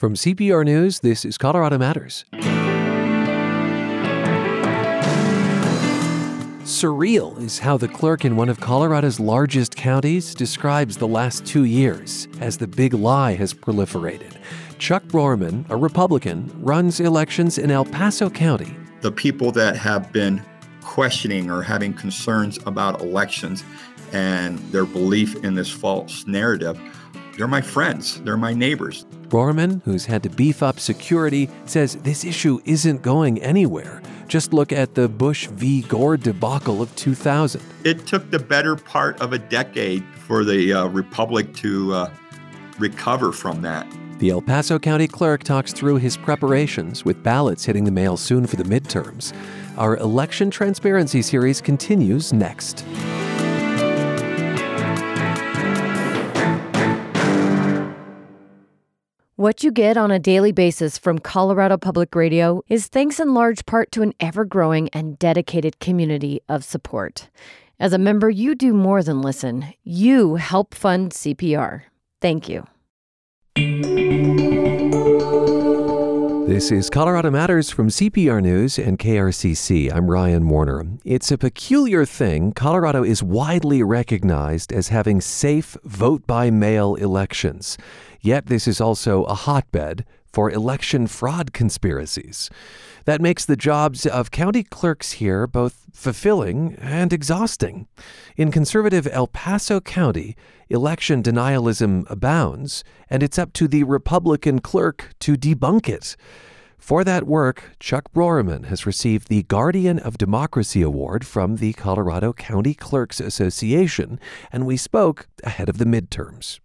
From CPR News, this is Colorado Matters. Surreal is how the clerk in one of Colorado's largest counties describes the last two years as the big lie has proliferated. Chuck Broerman, a Republican, runs elections in El Paso County. The people that have been questioning or having concerns about elections and their belief in this false narrative, they're my friends, they're my neighbors. Broerman, who's had to beef up security, says this issue isn't going anywhere. Just look at the Bush v. Gore debacle of 2000. It took the better part of a decade for the uh, Republic to uh, recover from that. The El Paso County clerk talks through his preparations with ballots hitting the mail soon for the midterms. Our election transparency series continues next. What you get on a daily basis from Colorado Public Radio is thanks in large part to an ever growing and dedicated community of support. As a member, you do more than listen, you help fund CPR. Thank you. This is Colorado Matters from CPR News and KRCC. I'm Ryan Warner. It's a peculiar thing. Colorado is widely recognized as having safe vote by mail elections. Yet this is also a hotbed for election fraud conspiracies. That makes the jobs of county clerks here both fulfilling and exhausting. In conservative El Paso County, election denialism abounds, and it's up to the Republican clerk to debunk it. For that work, Chuck Broerman has received the Guardian of Democracy Award from the Colorado County Clerks Association, and we spoke ahead of the midterms.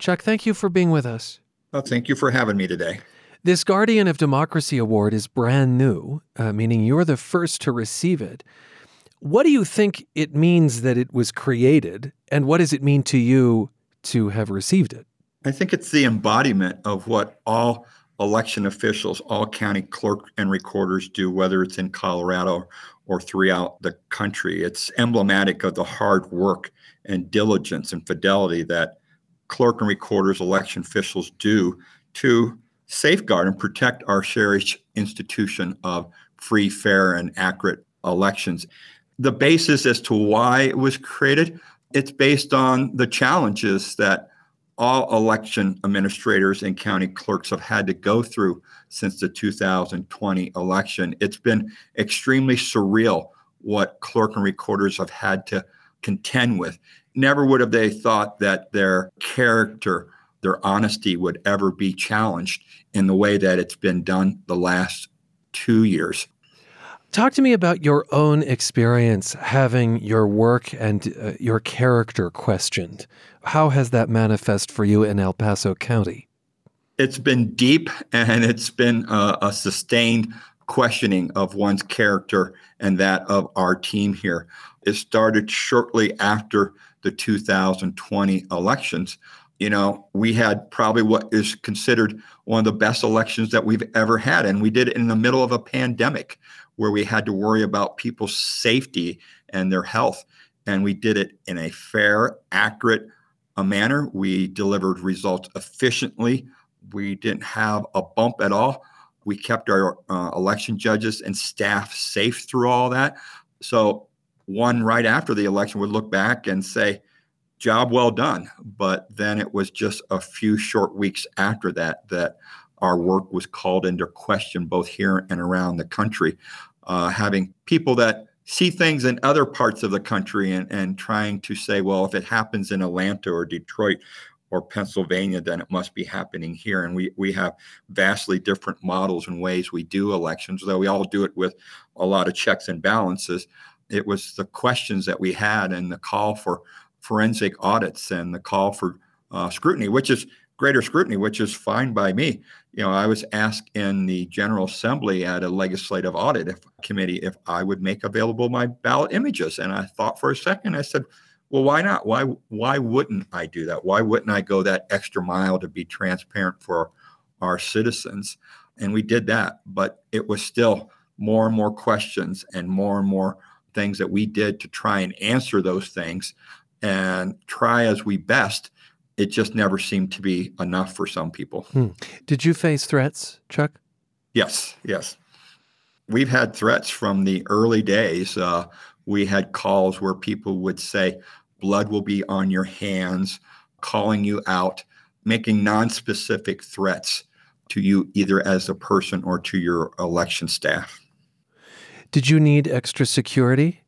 Chuck, thank you for being with us. Well, thank you for having me today. This Guardian of Democracy Award is brand new, uh, meaning you're the first to receive it. What do you think it means that it was created, and what does it mean to you to have received it? I think it's the embodiment of what all election officials, all county clerk and recorders do, whether it's in Colorado or throughout the country. It's emblematic of the hard work and diligence and fidelity that clerk and recorders, election officials do to safeguard and protect our cherished institution of free, fair, and accurate elections. The basis as to why it was created, it's based on the challenges that all election administrators and county clerks have had to go through since the 2020 election. It's been extremely surreal what clerk and recorders have had to contend with. Never would have they thought that their character, their honesty would ever be challenged in the way that it's been done the last two years. Talk to me about your own experience having your work and uh, your character questioned. How has that manifest for you in El Paso County? It's been deep and it's been a, a sustained questioning of one's character and that of our team here. It started shortly after the 2020 elections. You know, we had probably what is considered one of the best elections that we've ever had. And we did it in the middle of a pandemic where we had to worry about people's safety and their health. And we did it in a fair, accurate manner. We delivered results efficiently. We didn't have a bump at all. We kept our uh, election judges and staff safe through all that. So one right after the election would look back and say, job well done. But then it was just a few short weeks after that that our work was called into question both here and around the country. Uh, having people that see things in other parts of the country and, and trying to say, well, if it happens in Atlanta or Detroit or Pennsylvania, then it must be happening here. And we, we have vastly different models and ways we do elections, though we all do it with a lot of checks and balances it was the questions that we had and the call for forensic audits and the call for uh, scrutiny, which is greater scrutiny, which is fine by me. You know, I was asked in the General Assembly at a legislative audit if, committee if I would make available my ballot images, and I thought for a second. I said, "Well, why not? Why why wouldn't I do that? Why wouldn't I go that extra mile to be transparent for our citizens?" And we did that, but it was still more and more questions and more and more things that we did to try and answer those things and try as we best it just never seemed to be enough for some people. Hmm. Did you face threats, Chuck? Yes, yes. We've had threats from the early days. Uh, we had calls where people would say, blood will be on your hands, calling you out, making non-specific threats to you either as a person or to your election staff. Did you need extra security?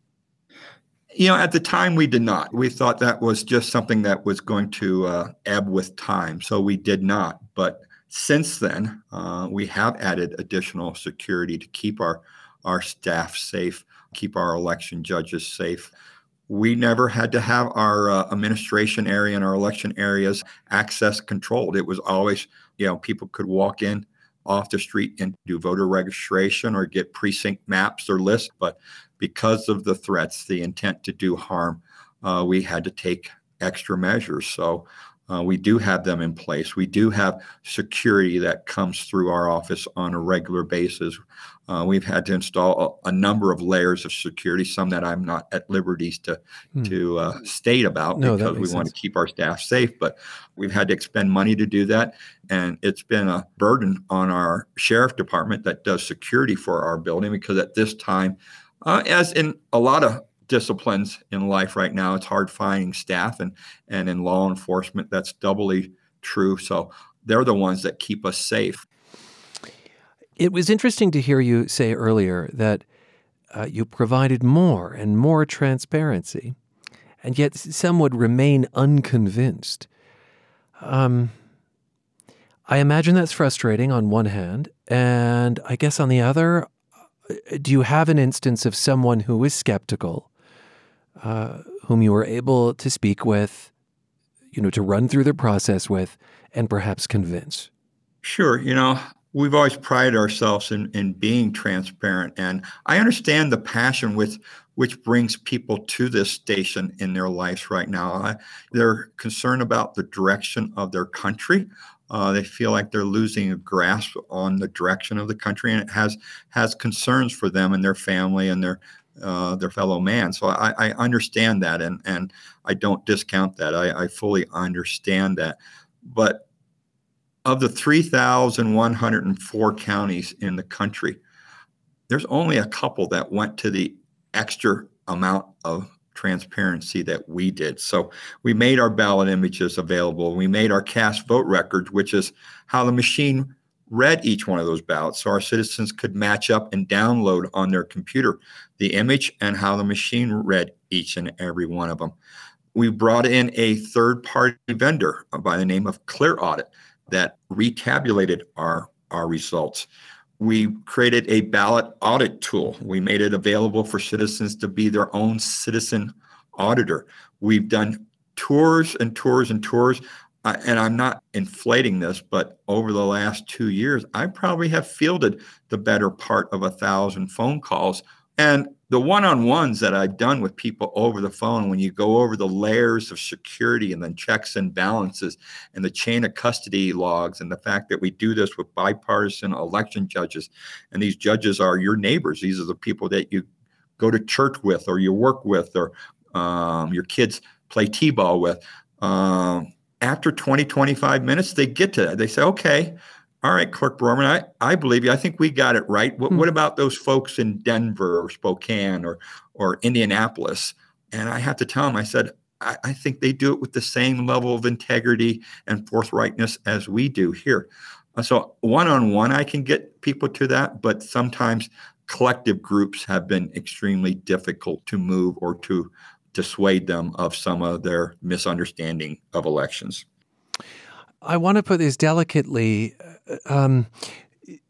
You know, at the time we did not. We thought that was just something that was going to uh, ebb with time, so we did not. But since then, uh, we have added additional security to keep our our staff safe, keep our election judges safe. We never had to have our uh, administration area and our election areas access controlled. It was always, you know, people could walk in off the street and do voter registration or get precinct maps or lists. But because of the threats, the intent to do harm, uh, we had to take extra measures. So uh, we do have them in place. We do have security that comes through our office on a regular basis. Uh, we've had to install a, a, number of layers of security, some that I'm not at liberties to hmm. to uh, state about no, because we sense. want to keep our staff safe. But we've had to expend money to do that, and it's been a burden on our sheriff department that does security for our building because at this time, uh, as in a lot of disciplines in life right now. It's hard finding staff, and and in law enforcement, that's doubly true. So they're the ones that keep us safe. It was interesting to hear you say earlier that uh, you provided more and more transparency, and yet some would remain unconvinced. Um, I imagine that's frustrating on one hand, and I guess on the other, uh, do you have an instance of someone who is skeptical uh, whom you were able to speak with, you know, to run through the process with, and perhaps convince? Sure. You know, we've always prided ourselves in, in being transparent. And I understand the passion with which brings people to this station in their lives right now. I, they're concerned about the direction of their country. Uh, they feel like they're losing a grasp on the direction of the country, and it has has concerns for them and their family and their uh, their fellow man. So I, I, understand that, and and I don't discount that. I, I fully understand that. But of the 3,104 counties in the country, there's only a couple that went to the extra amount of transparency that we did. So we made our ballot images available. We made our cast vote records, which is how the machine read each one of those ballots so our citizens could match up and download on their computer the image and how the machine read each and every one of them. We brought in a third party vendor by the name of Clear Audit that retabulated our, our results. We created a ballot audit tool. We made it available for citizens to be their own citizen auditor. We've done tours and tours and tours and I'm not inflating this, but over the last two years, I probably have fielded the better part of a thousand phone calls. And the one on ones that I've done with people over the phone, when you go over the layers of security and then checks and balances and the chain of custody logs, and the fact that we do this with bipartisan election judges, and these judges are your neighbors, these are the people that you go to church with, or you work with, or um, your kids play t ball with. Um, after 20, 25 minutes, they get to that. They say, okay, all right, Clerk Broerman, I, I believe you. I think we got it right. What, hmm. what about those folks in Denver or Spokane or, or Indianapolis? And I have to tell them, I said, I, I think they do it with the same level of integrity and forthrightness as we do here. Uh, so one on one, I can get people to that, but sometimes collective groups have been extremely difficult to move or to dissuade them of some of their misunderstanding of elections. I want to put this delicately uh, um,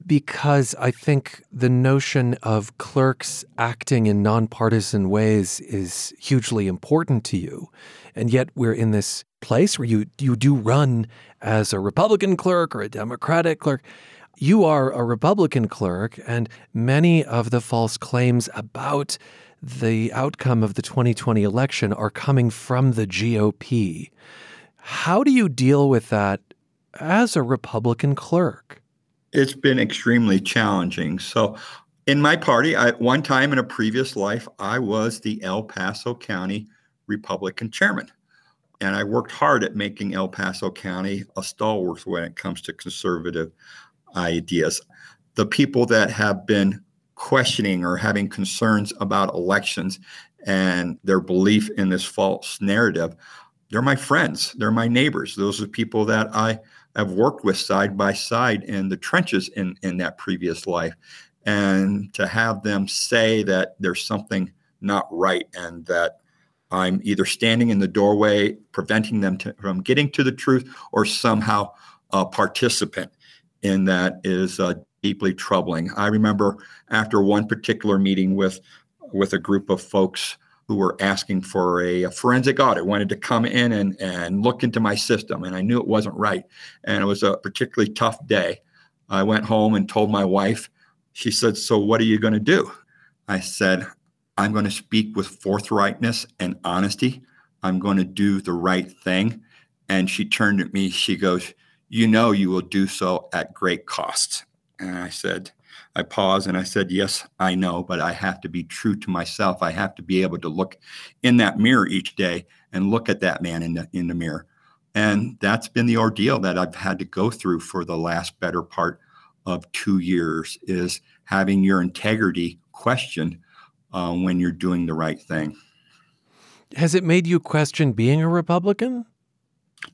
because I think the notion of clerks acting in nonpartisan ways is hugely important to you. And yet we're in this place where you, you do run as a Republican clerk or a Democratic clerk. You are a Republican clerk, and many of the false claims about the outcome of the 2020 election are coming from the GOP. How do you deal with that as a Republican clerk? It's been extremely challenging. So, in my party, I, one time in a previous life, I was the El Paso County Republican chairman. and I worked hard at making El Paso County a stalwart when it comes to conservative ideas. The people that have been questioning or having concerns about elections and their belief in this false narrative, they're my friends, they're my neighbors. Those are people that I have worked with side by side in the trenches in, in that previous life. And to have them say that there's something not right and that I'm either standing in the doorway, preventing them to, from getting to the truth, or somehow a participant in that is uh, deeply troubling. I remember after one particular meeting with with a group of folks who were asking for a, a, forensic audit, wanted to come in and, and look into my system, and I knew it wasn't right. And it was a particularly tough day. I went home and told my wife. She said, So, what are you going to do? I said, I'm going to speak with forthrightness and honesty. I'm going to do the right thing. And she turned at me. She goes, You know, you will do so at great cost. And I said, I paused and I said, Yes, I know, but I have to be true to myself. I have to be able to look in that mirror each day and look at that man in the, in the mirror. And that's been the ordeal that I've had to go through for the last better part of two years is having your integrity questioned uh, when you're doing the right thing. Has it made you question being a Republican?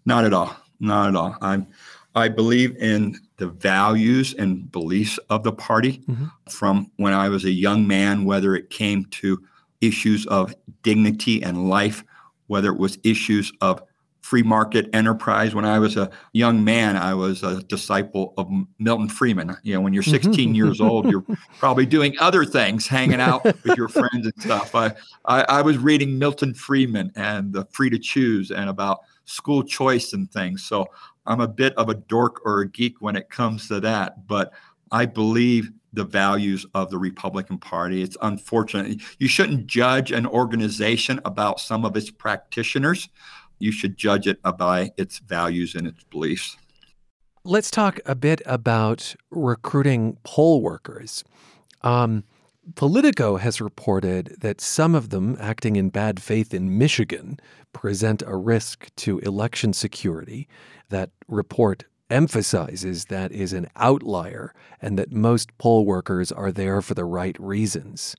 Not at all. Not at all. I'm. I believe in the values and beliefs of the party mm-hmm. from when I was a young man, whether it came to issues of dignity and life, whether it was issues of free market enterprise. When I was a young man, I was a disciple of Milton Friedman. You know, when you're 16 years old, you're probably doing other things, hanging out with your friends and stuff. I, I, I was reading Milton Friedman and the Free to Choose and about school choice and things. So I'm a bit of a dork or a geek when it comes to that, but I believe the values of the Republican Party. It's unfortunate. You shouldn't judge an organization about some of its practitioners you should judge it by its values and its beliefs. Let's talk a bit about recruiting poll workers. Um, Politico has reported that some of them, acting in bad faith in Michigan, present a risk to election security. That report emphasizes that is an outlier and that most poll workers are there for the right reasons.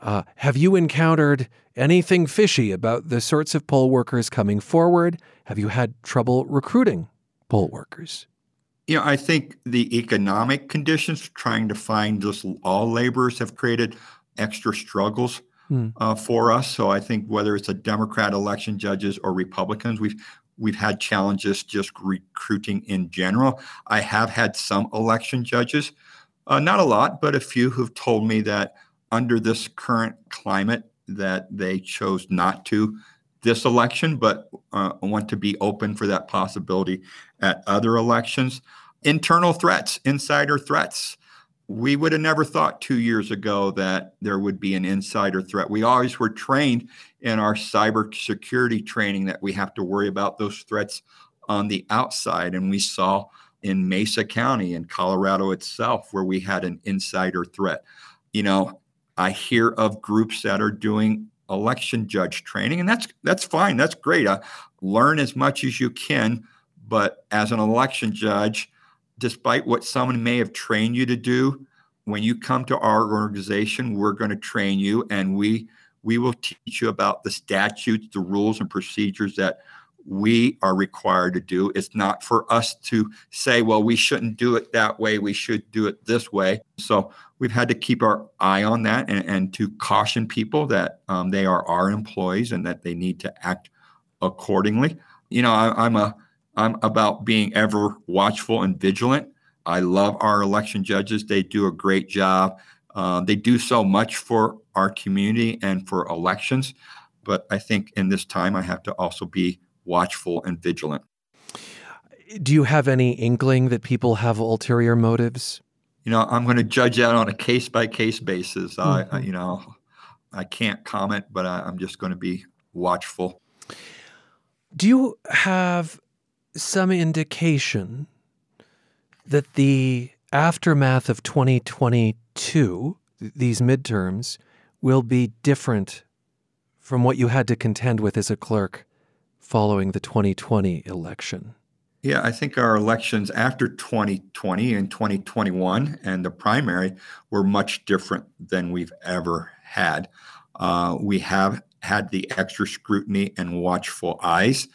Uh, have you encountered anything fishy about the sorts of poll workers coming forward? Have you had trouble recruiting poll workers? You know, I think the economic conditions trying to find just all laborers have created extra struggles mm. uh, for us. So I think whether it's a Democrat election judges or Republicans, we've we've had challenges just recruiting in general. I have had some election judges, uh, not a lot, but a few who've told me that under this current climate that they chose not to this election, but uh, want to be open for that possibility at other elections. Internal threats, insider threats. We would have never thought two years ago that there would be an insider threat. We always were trained in our cybersecurity training that we have to worry about those threats on the outside. And we saw in Mesa County in Colorado itself where we had an insider threat. You know, I hear of groups that are doing election judge training, and that's that's fine. That's great. Uh, learn as much as you can, but as an election judge, despite what someone may have trained you to do, when you come to our organization, we're going to train you, and we we will teach you about the statutes, the rules, and procedures that we are required to do. It's not for us to say, well, we shouldn't do it that way. We should do it this way. So we've had to keep our eye on that and, and to caution people that um, they are our employees and that they need to act accordingly. You know, I, I'm a I'm about being ever watchful and vigilant. I love our election judges. They do a great job. Uh, they do so much for our community and for elections. But I think in this time, I have to also be watchful and vigilant. Do you have any inkling that people have ulterior motives? You know, I'm going to judge that on a case by case basis. Mm-hmm. I, I, mm-hmm. you know, I can't comment, but I, I'm just going to be watchful. Do you have some indication that the aftermath of 2022, these midterms, will be different from what you had to contend with as a clerk following the 2020 election? Yeah, I think our elections after 2020 and 2021 and the primary were much different than we've ever had. Uh, we have had the extra scrutiny and watchful eyes.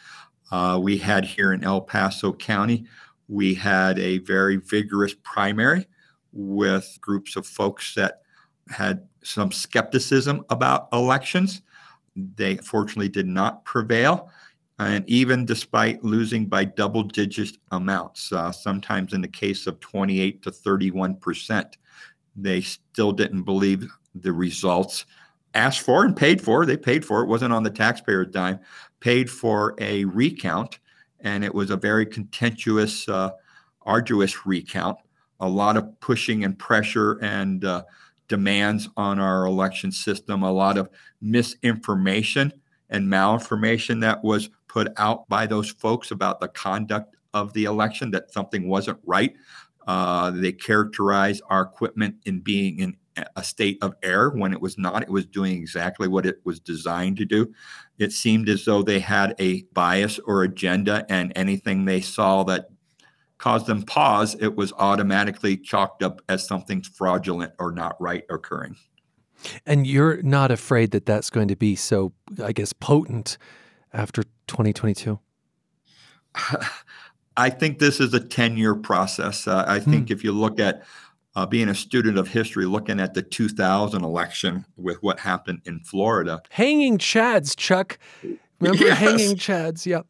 Uh, we had here in El Paso County, we had a very vigorous primary with groups of folks that had some skepticism about elections. They fortunately did not prevail. And even despite losing by double digit amounts, uh, sometimes in the case of 28 to 31%, they still didn't believe the results asked for and paid for. They paid for it, wasn't on the taxpayer's dime, paid for a recount. And it was a very contentious, uh, arduous recount. A lot of pushing and pressure and uh, demands on our election system, a lot of misinformation and malinformation that was put out by those folks about the conduct of the election, that something wasn't right. Uh, they characterized our equipment in being in a state of error when it was not. It was doing exactly what it was designed to do. It seemed as though they had a bias or agenda, and anything they saw that caused them pause, it was automatically chalked up as something fraudulent or not right occurring. And you're not afraid that that's going to be so, I guess, potent after 2022? I think this is a 10 year process. Uh, I think hmm. if you look at uh, being a student of history, looking at the 2000 election with what happened in Florida. Hanging Chads, Chuck. Remember yes. hanging Chads? Yep.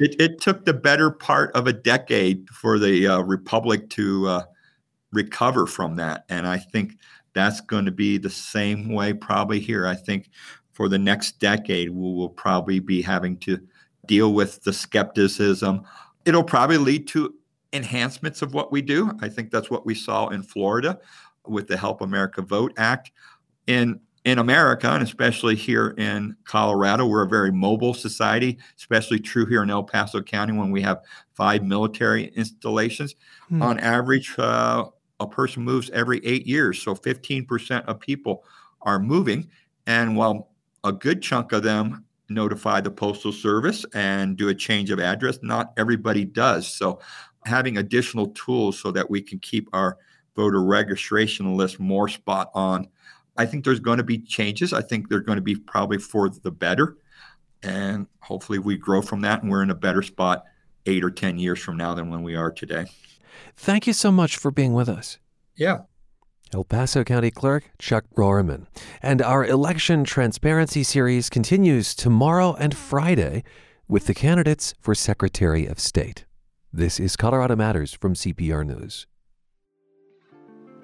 It, it, took the better part of a decade for the uh, Republic to uh, recover from that. And I think that's going to be the same way probably here. I think for the next decade, we will probably be having to deal with the skepticism. It'll probably lead to enhancements of what we do. I think that's what we saw in Florida with the Help America Vote Act. In in America, and especially here in Colorado, we're a very mobile society, especially true here in El Paso County when we have five military installations. Hmm. On average, uh, a person moves every eight years. So 15% of people are moving. And while a good chunk of them notify the Postal Service and do a change of address, not everybody does. So having additional tools so that we can keep our voter registration list more spot on. I think there's going to be changes. I think they're going to be probably for the better. And hopefully we grow from that and we're in a better spot eight or 10 years from now than when we are today. Thank you so much for being with us. Yeah. El Paso County Clerk Chuck Broerman. And our election transparency series continues tomorrow and Friday with the candidates for Secretary of State. This is Colorado Matters from CPR News.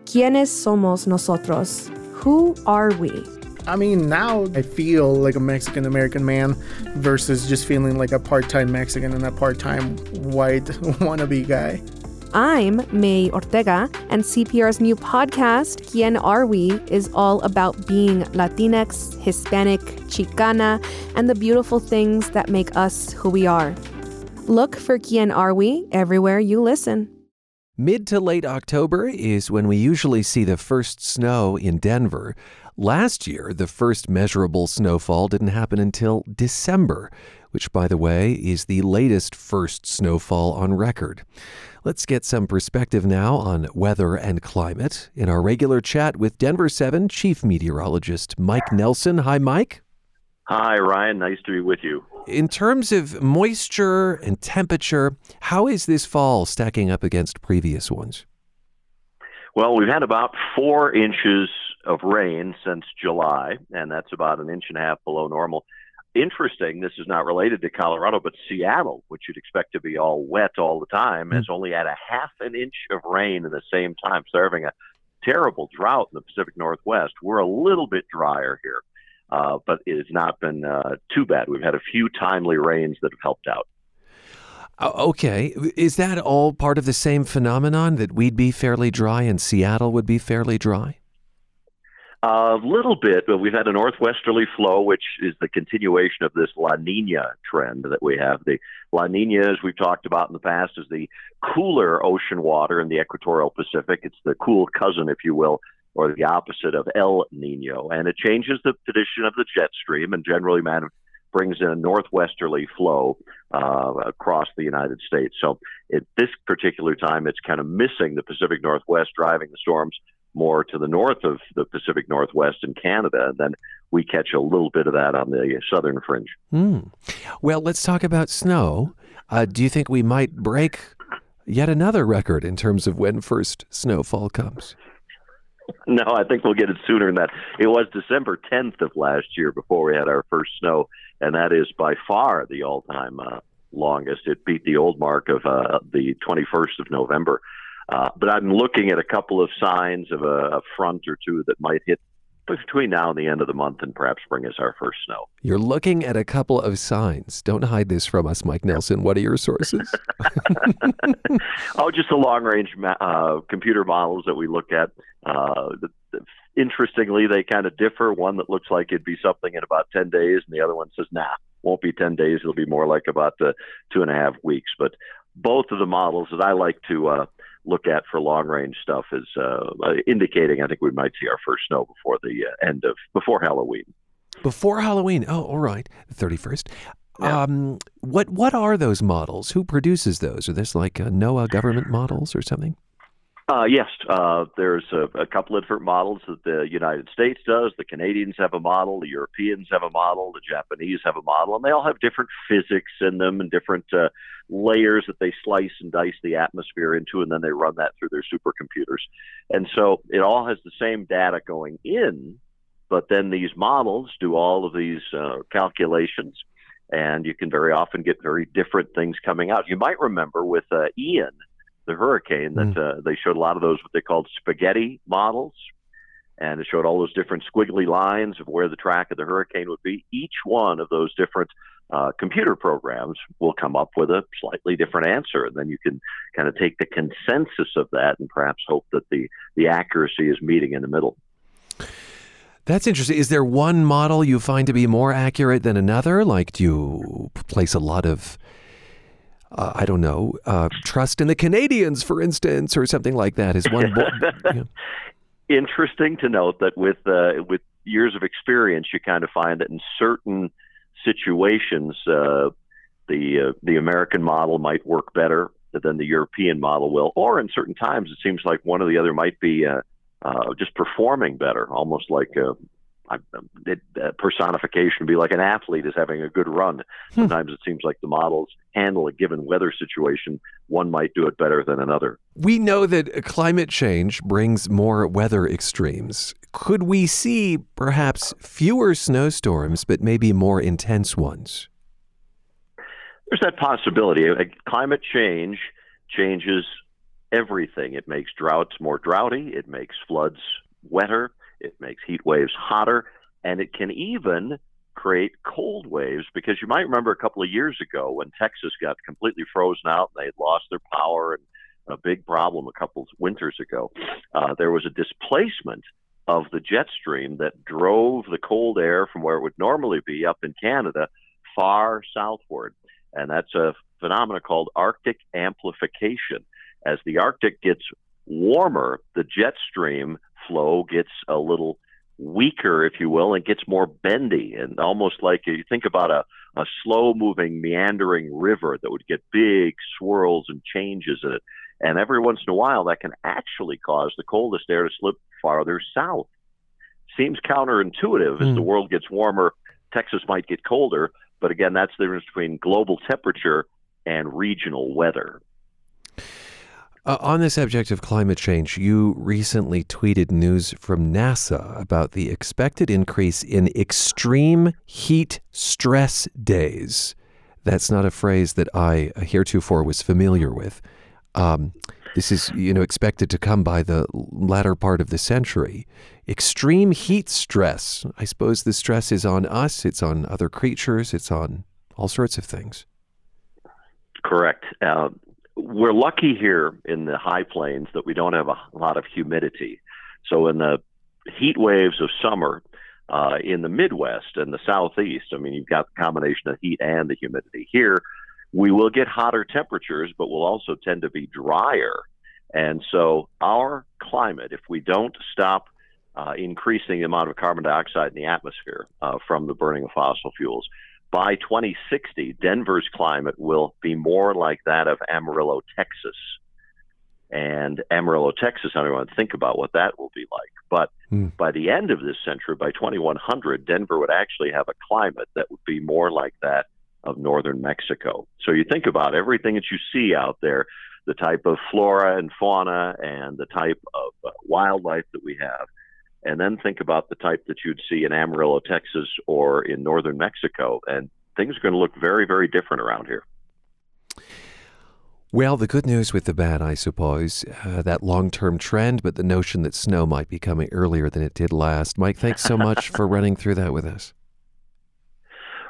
¿Quiénes somos nosotros? Who are we? I mean, now I feel like a Mexican American man versus just feeling like a part time Mexican and a part time white wannabe guy. I'm May Ortega, and CPR's new podcast, Quién Are We, is all about being Latinx, Hispanic, Chicana, and the beautiful things that make us who we are. Look for Quién Are We everywhere you listen. Mid to late October is when we usually see the first snow in Denver. Last year, the first measurable snowfall didn't happen until December, which, by the way, is the latest first snowfall on record. Let's get some perspective now on weather and climate in our regular chat with Denver 7 Chief Meteorologist Mike Nelson. Hi, Mike. Hi, Ryan. Nice to be with you. In terms of moisture and temperature, how is this fall stacking up against previous ones? Well, we've had about four inches of rain since July, and that's about an inch and a half below normal. Interesting, this is not related to Colorado, but Seattle, which you'd expect to be all wet all the time, mm. has only had a half an inch of rain in the same time, serving a terrible drought in the Pacific Northwest. We're a little bit drier here uh, but it has not been uh, too bad. We've had a few timely rains that have helped out. Okay. Is that all part of the same phenomenon that we'd be fairly dry and Seattle would be fairly dry? A little bit, but we've had a northwesterly flow, which is the continuation of this La Nina trend that we have. The La Nina, as we've talked about in the past, is the cooler ocean water in the equatorial Pacific. It's the cool cousin, if you will, or the opposite of El Nino, and it changes the position of the jet stream and generally man- brings in a northwesterly flow uh, across the United States. So at this particular time, it's kind of missing the Pacific Northwest, driving the storms more to the north of the Pacific Northwest and Canada. And then we catch a little bit of that on the southern fringe. Mm. Well, let's talk about snow. Uh, do you think we might break yet another record in terms of when first snowfall comes? No, I think we'll get it sooner than that. It was December 10th of last year before we had our first snow, and that is by far the all-time uh, longest. It beat the old mark of uh, the 21st of November. Uh, but I'm looking at a couple of signs of a, a front or two that might hit between now and the end of the month and perhaps bring us our first snow. You're looking at a couple of signs. Don't hide this from us, Mike Nelson. What are your sources? oh, just the long range uh, computer models that we look at. Uh, the, the, interestingly, they kind of differ. One that looks like it'd be something in about 10 days, and the other one says, nah, won't be 10 days. It'll be more like about uh, two and a half weeks. But both of the models that I like to uh, look at for long range stuff is uh, indicating I think we might see our first snow before the uh, end of before Halloween. Before Halloween. Oh, all right, the thirty first. Yeah. Um, what what are those models? Who produces those? Are this like uh, NOAA government models or something? Uh, yes, uh, there's a, a, couple of different models that the United States does. The Canadians have a model, the Europeans have a model, the Japanese have a model, and they all have different physics in them and different uh, layers that they slice and dice the atmosphere into, and then they run that through their supercomputers. And so it all has the same data going in, but then these models do all of these uh, calculations, and you can very often get very different things coming out. You might remember with uh, Ian the hurricane that mm. uh, they showed a lot of those what they called spaghetti models and it showed all those different squiggly lines of where the track of the hurricane would be each one of those different uh, computer programs will come up with a slightly different answer and then you can kind of take the consensus of that and perhaps hope that the the accuracy is meeting in the middle that's interesting. Is there one model you find to be more accurate than another? Like, do you place a lot of uh, I don't know, uh, trust in the Canadians, for instance, or something like that. Is one bo- interesting to note that with uh, with years of experience, you kind of find that in certain situations, uh, the uh, the American model might work better than the European model will, or in certain times, it seems like one or the other might be uh, just performing better, almost like it, uh, personification would be like an athlete is having a good run. Hmm. Sometimes it seems like the models handle a given weather situation. One might do it better than another. We know that climate change brings more weather extremes. Could we see perhaps fewer snowstorms, but maybe more intense ones? There's that possibility. Climate change changes everything. It makes droughts more droughty. It makes floods wetter. It makes heat waves hotter, and it can even create cold waves because you might remember a couple of years ago when Texas got completely frozen out and they lost their power and a big problem a couple of winters ago. Uh, there was a displacement of the jet stream that drove the cold air from where it would normally be up in Canada far southward. And that's a phenomenon called Arctic amplification. As the Arctic gets warmer, the jet stream flow gets a little weaker, if you will, and gets more bendy and almost like you think about a, a slow moving, meandering river that would get big swirls and changes in it. And every once in a while, that can actually cause the coldest air to slip farther south. Seems counterintuitive. Mm. As the hmm. world gets warmer, Texas might get colder. But again, that's the difference between global temperature and regional weather. Uh, on the subject of climate change, you recently tweeted news from NASA about the expected increase in extreme heat stress days. That's not a phrase that I heretofore was familiar with. Um, this is, you know, expected to come by the latter part of the century. Extreme heat stress. I suppose the stress is on us. It's on other creatures. It's on all sorts of things. Correct. Uh, we're lucky here in the high plains that we don't have a lot of humidity. So in the heat waves of summer uh, in the Midwest and the Southeast, I mean, you've got the combination of heat and the humidity. Here, we will get hotter temperatures, but we'll also tend to be drier. And so our climate, if we don't stop uh, increasing the amount of carbon dioxide in the atmosphere uh, from the burning of fossil fuels, by 2060, Denver's climate will be more like that of Amarillo, Texas. And Amarillo, Texas, I don't want to think about what that will be like. But mm. by the end of this century, by 2100, Denver would actually have a climate that would be more like that of northern Mexico. So you think about everything that you see out there, the type of flora and fauna and the type of uh, wildlife that we have and then think about the type that you'd see in Amarillo, Texas, or in northern Mexico, and things are going to look very, very different around here. Well, the good news with the bad, I suppose, uh, that long term trend, but the notion that snow might be coming earlier than it did last. Mike, thanks so much for running through that with us.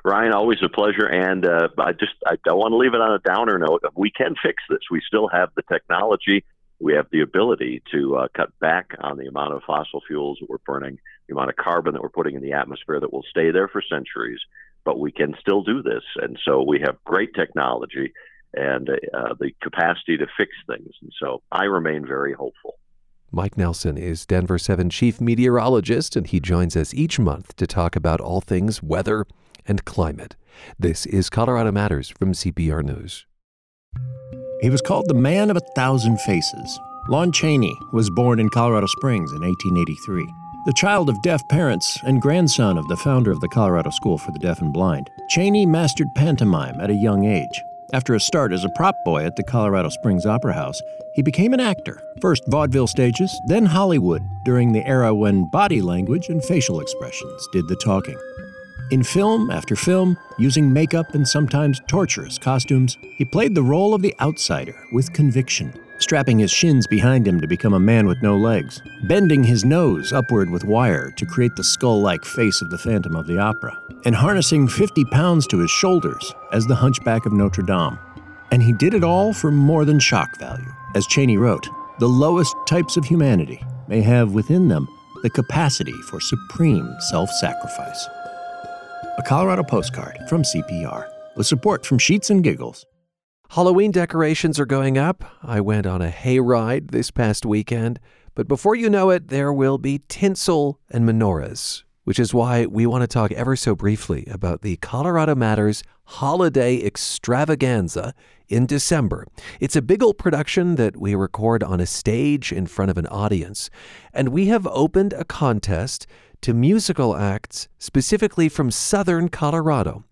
Ryan, always a pleasure. And uh, I just I don't want to leave it on a downer note. We can fix this. We still have the technology we have the ability to uh, cut back on the amount of fossil fuels that we're burning, the amount of carbon that we're putting in the atmosphere that will stay there for centuries. But we can still do this, and so we have great technology and uh, the capacity to fix things. And so I remain very hopeful. Mike Nelson is Denver 7 chief meteorologist, and he joins us each month to talk about all things weather and climate. This is Colorado Matters from CPR News. He was called the Man of a Thousand Faces. Lon Chaney was born in Colorado Springs in 1883. The child of deaf parents and grandson of the founder of the Colorado School for the Deaf and Blind, Chaney mastered pantomime at a young age. After a start as a prop boy at the Colorado Springs Opera House, he became an actor, first vaudeville stages, then Hollywood, during the era when body language and facial expressions did the talking. In film after film, using makeup and sometimes torturous costumes, he played the role of the outsider with conviction, strapping his shins behind him to become a man with no legs, bending his nose upward with wire to create the skull like face of the Phantom of the Opera, and harnessing 50 pounds to his shoulders as the Hunchback of Notre Dame. And he did it all for more than shock value. As Chaney wrote, the lowest types of humanity may have within them the capacity for supreme self sacrifice a Colorado postcard from CPR, with support from Sheets and Giggles. Halloween decorations are going up. I went on a hayride this past weekend, but before you know it, there will be tinsel and menorahs, which is why we want to talk ever so briefly about the Colorado Matters Holiday Extravaganza in December. It's a big old production that we record on a stage in front of an audience, and we have opened a contest to musical acts specifically from southern Colorado.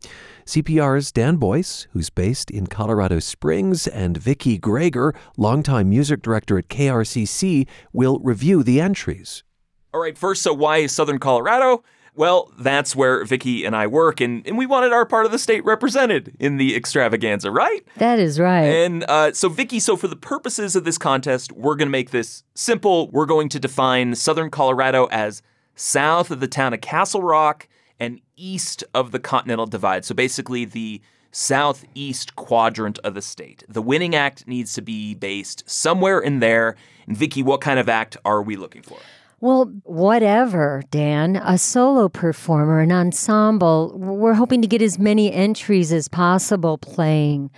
CPR's Dan Boyce, who's based in Colorado Springs, and Vicki Greger, longtime music director at KRCC, will review the entries. All right, first, so why Southern Colorado? Well, that's where Vicki and I work, and, and we wanted our part of the state represented in the extravaganza, right? That is right. And uh, so, Vicki, so for the purposes of this contest, we're going to make this simple. We're going to define Southern Colorado as south of the town of Castle Rock and east of the Continental Divide. So basically, the southeast quadrant of the state. The winning act needs to be based somewhere in there. And Vicki, what kind of act are we looking for? Well, whatever, Dan. A solo performer, an ensemble. We're hoping to get as many entries as possible playing.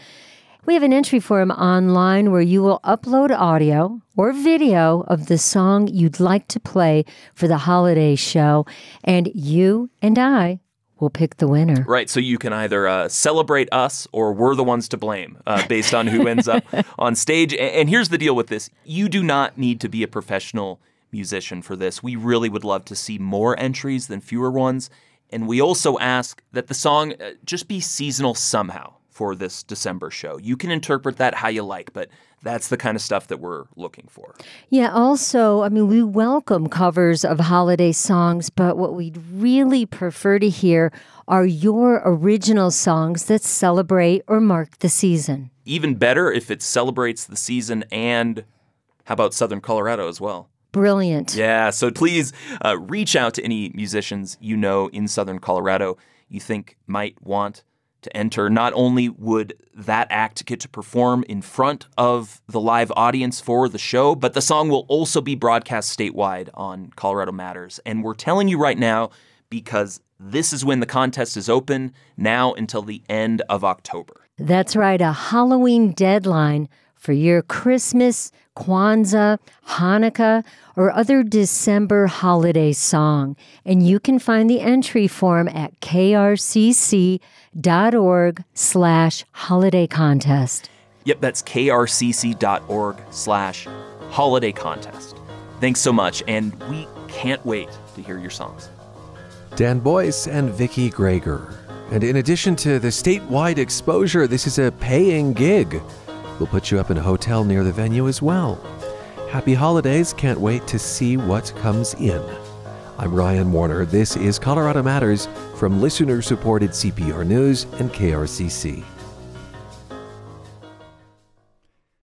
We have an entry form online where you will upload audio or video of the song you'd like to play for the holiday show, and you and I will pick the winner. Right. So you can either uh, celebrate us or we're the ones to blame uh, based on who ends up on stage. And here's the deal with this you do not need to be a professional musician for this. We really would love to see more entries than fewer ones. And we also ask that the song uh, just be seasonal somehow for this December show. You can interpret that how you like, but that's the kind of stuff that we're looking for. Yeah, also, I mean, we welcome covers of holiday songs, but what we'd really prefer to hear are your original songs that celebrate or mark the season. Even better if it celebrates the season and how about Southern Colorado as well? Brilliant. Yeah, so please uh, reach out to any musicians you know in Southern Colorado you think might want to enter. Not only would that act get to perform in front of the live audience for the show, but the song will also be broadcast statewide on Colorado Matters. And we're telling you right now because this is when the contest is open, now until the end of October. That's right, a Halloween deadline for your Christmas, Kwanzaa, Hanukkah, or other December holiday song. And you can find the entry form at krcc.org slash holiday contest. Yep, that's krcc.org slash holiday contest. Thanks so much, and we can't wait to hear your songs. Dan Boyce and Vicki Greger. And in addition to the statewide exposure, this is a paying gig. We'll put you up in a hotel near the venue as well. Happy holidays. Can't wait to see what comes in. I'm Ryan Warner. This is Colorado Matters from listener supported CPR News and KRCC.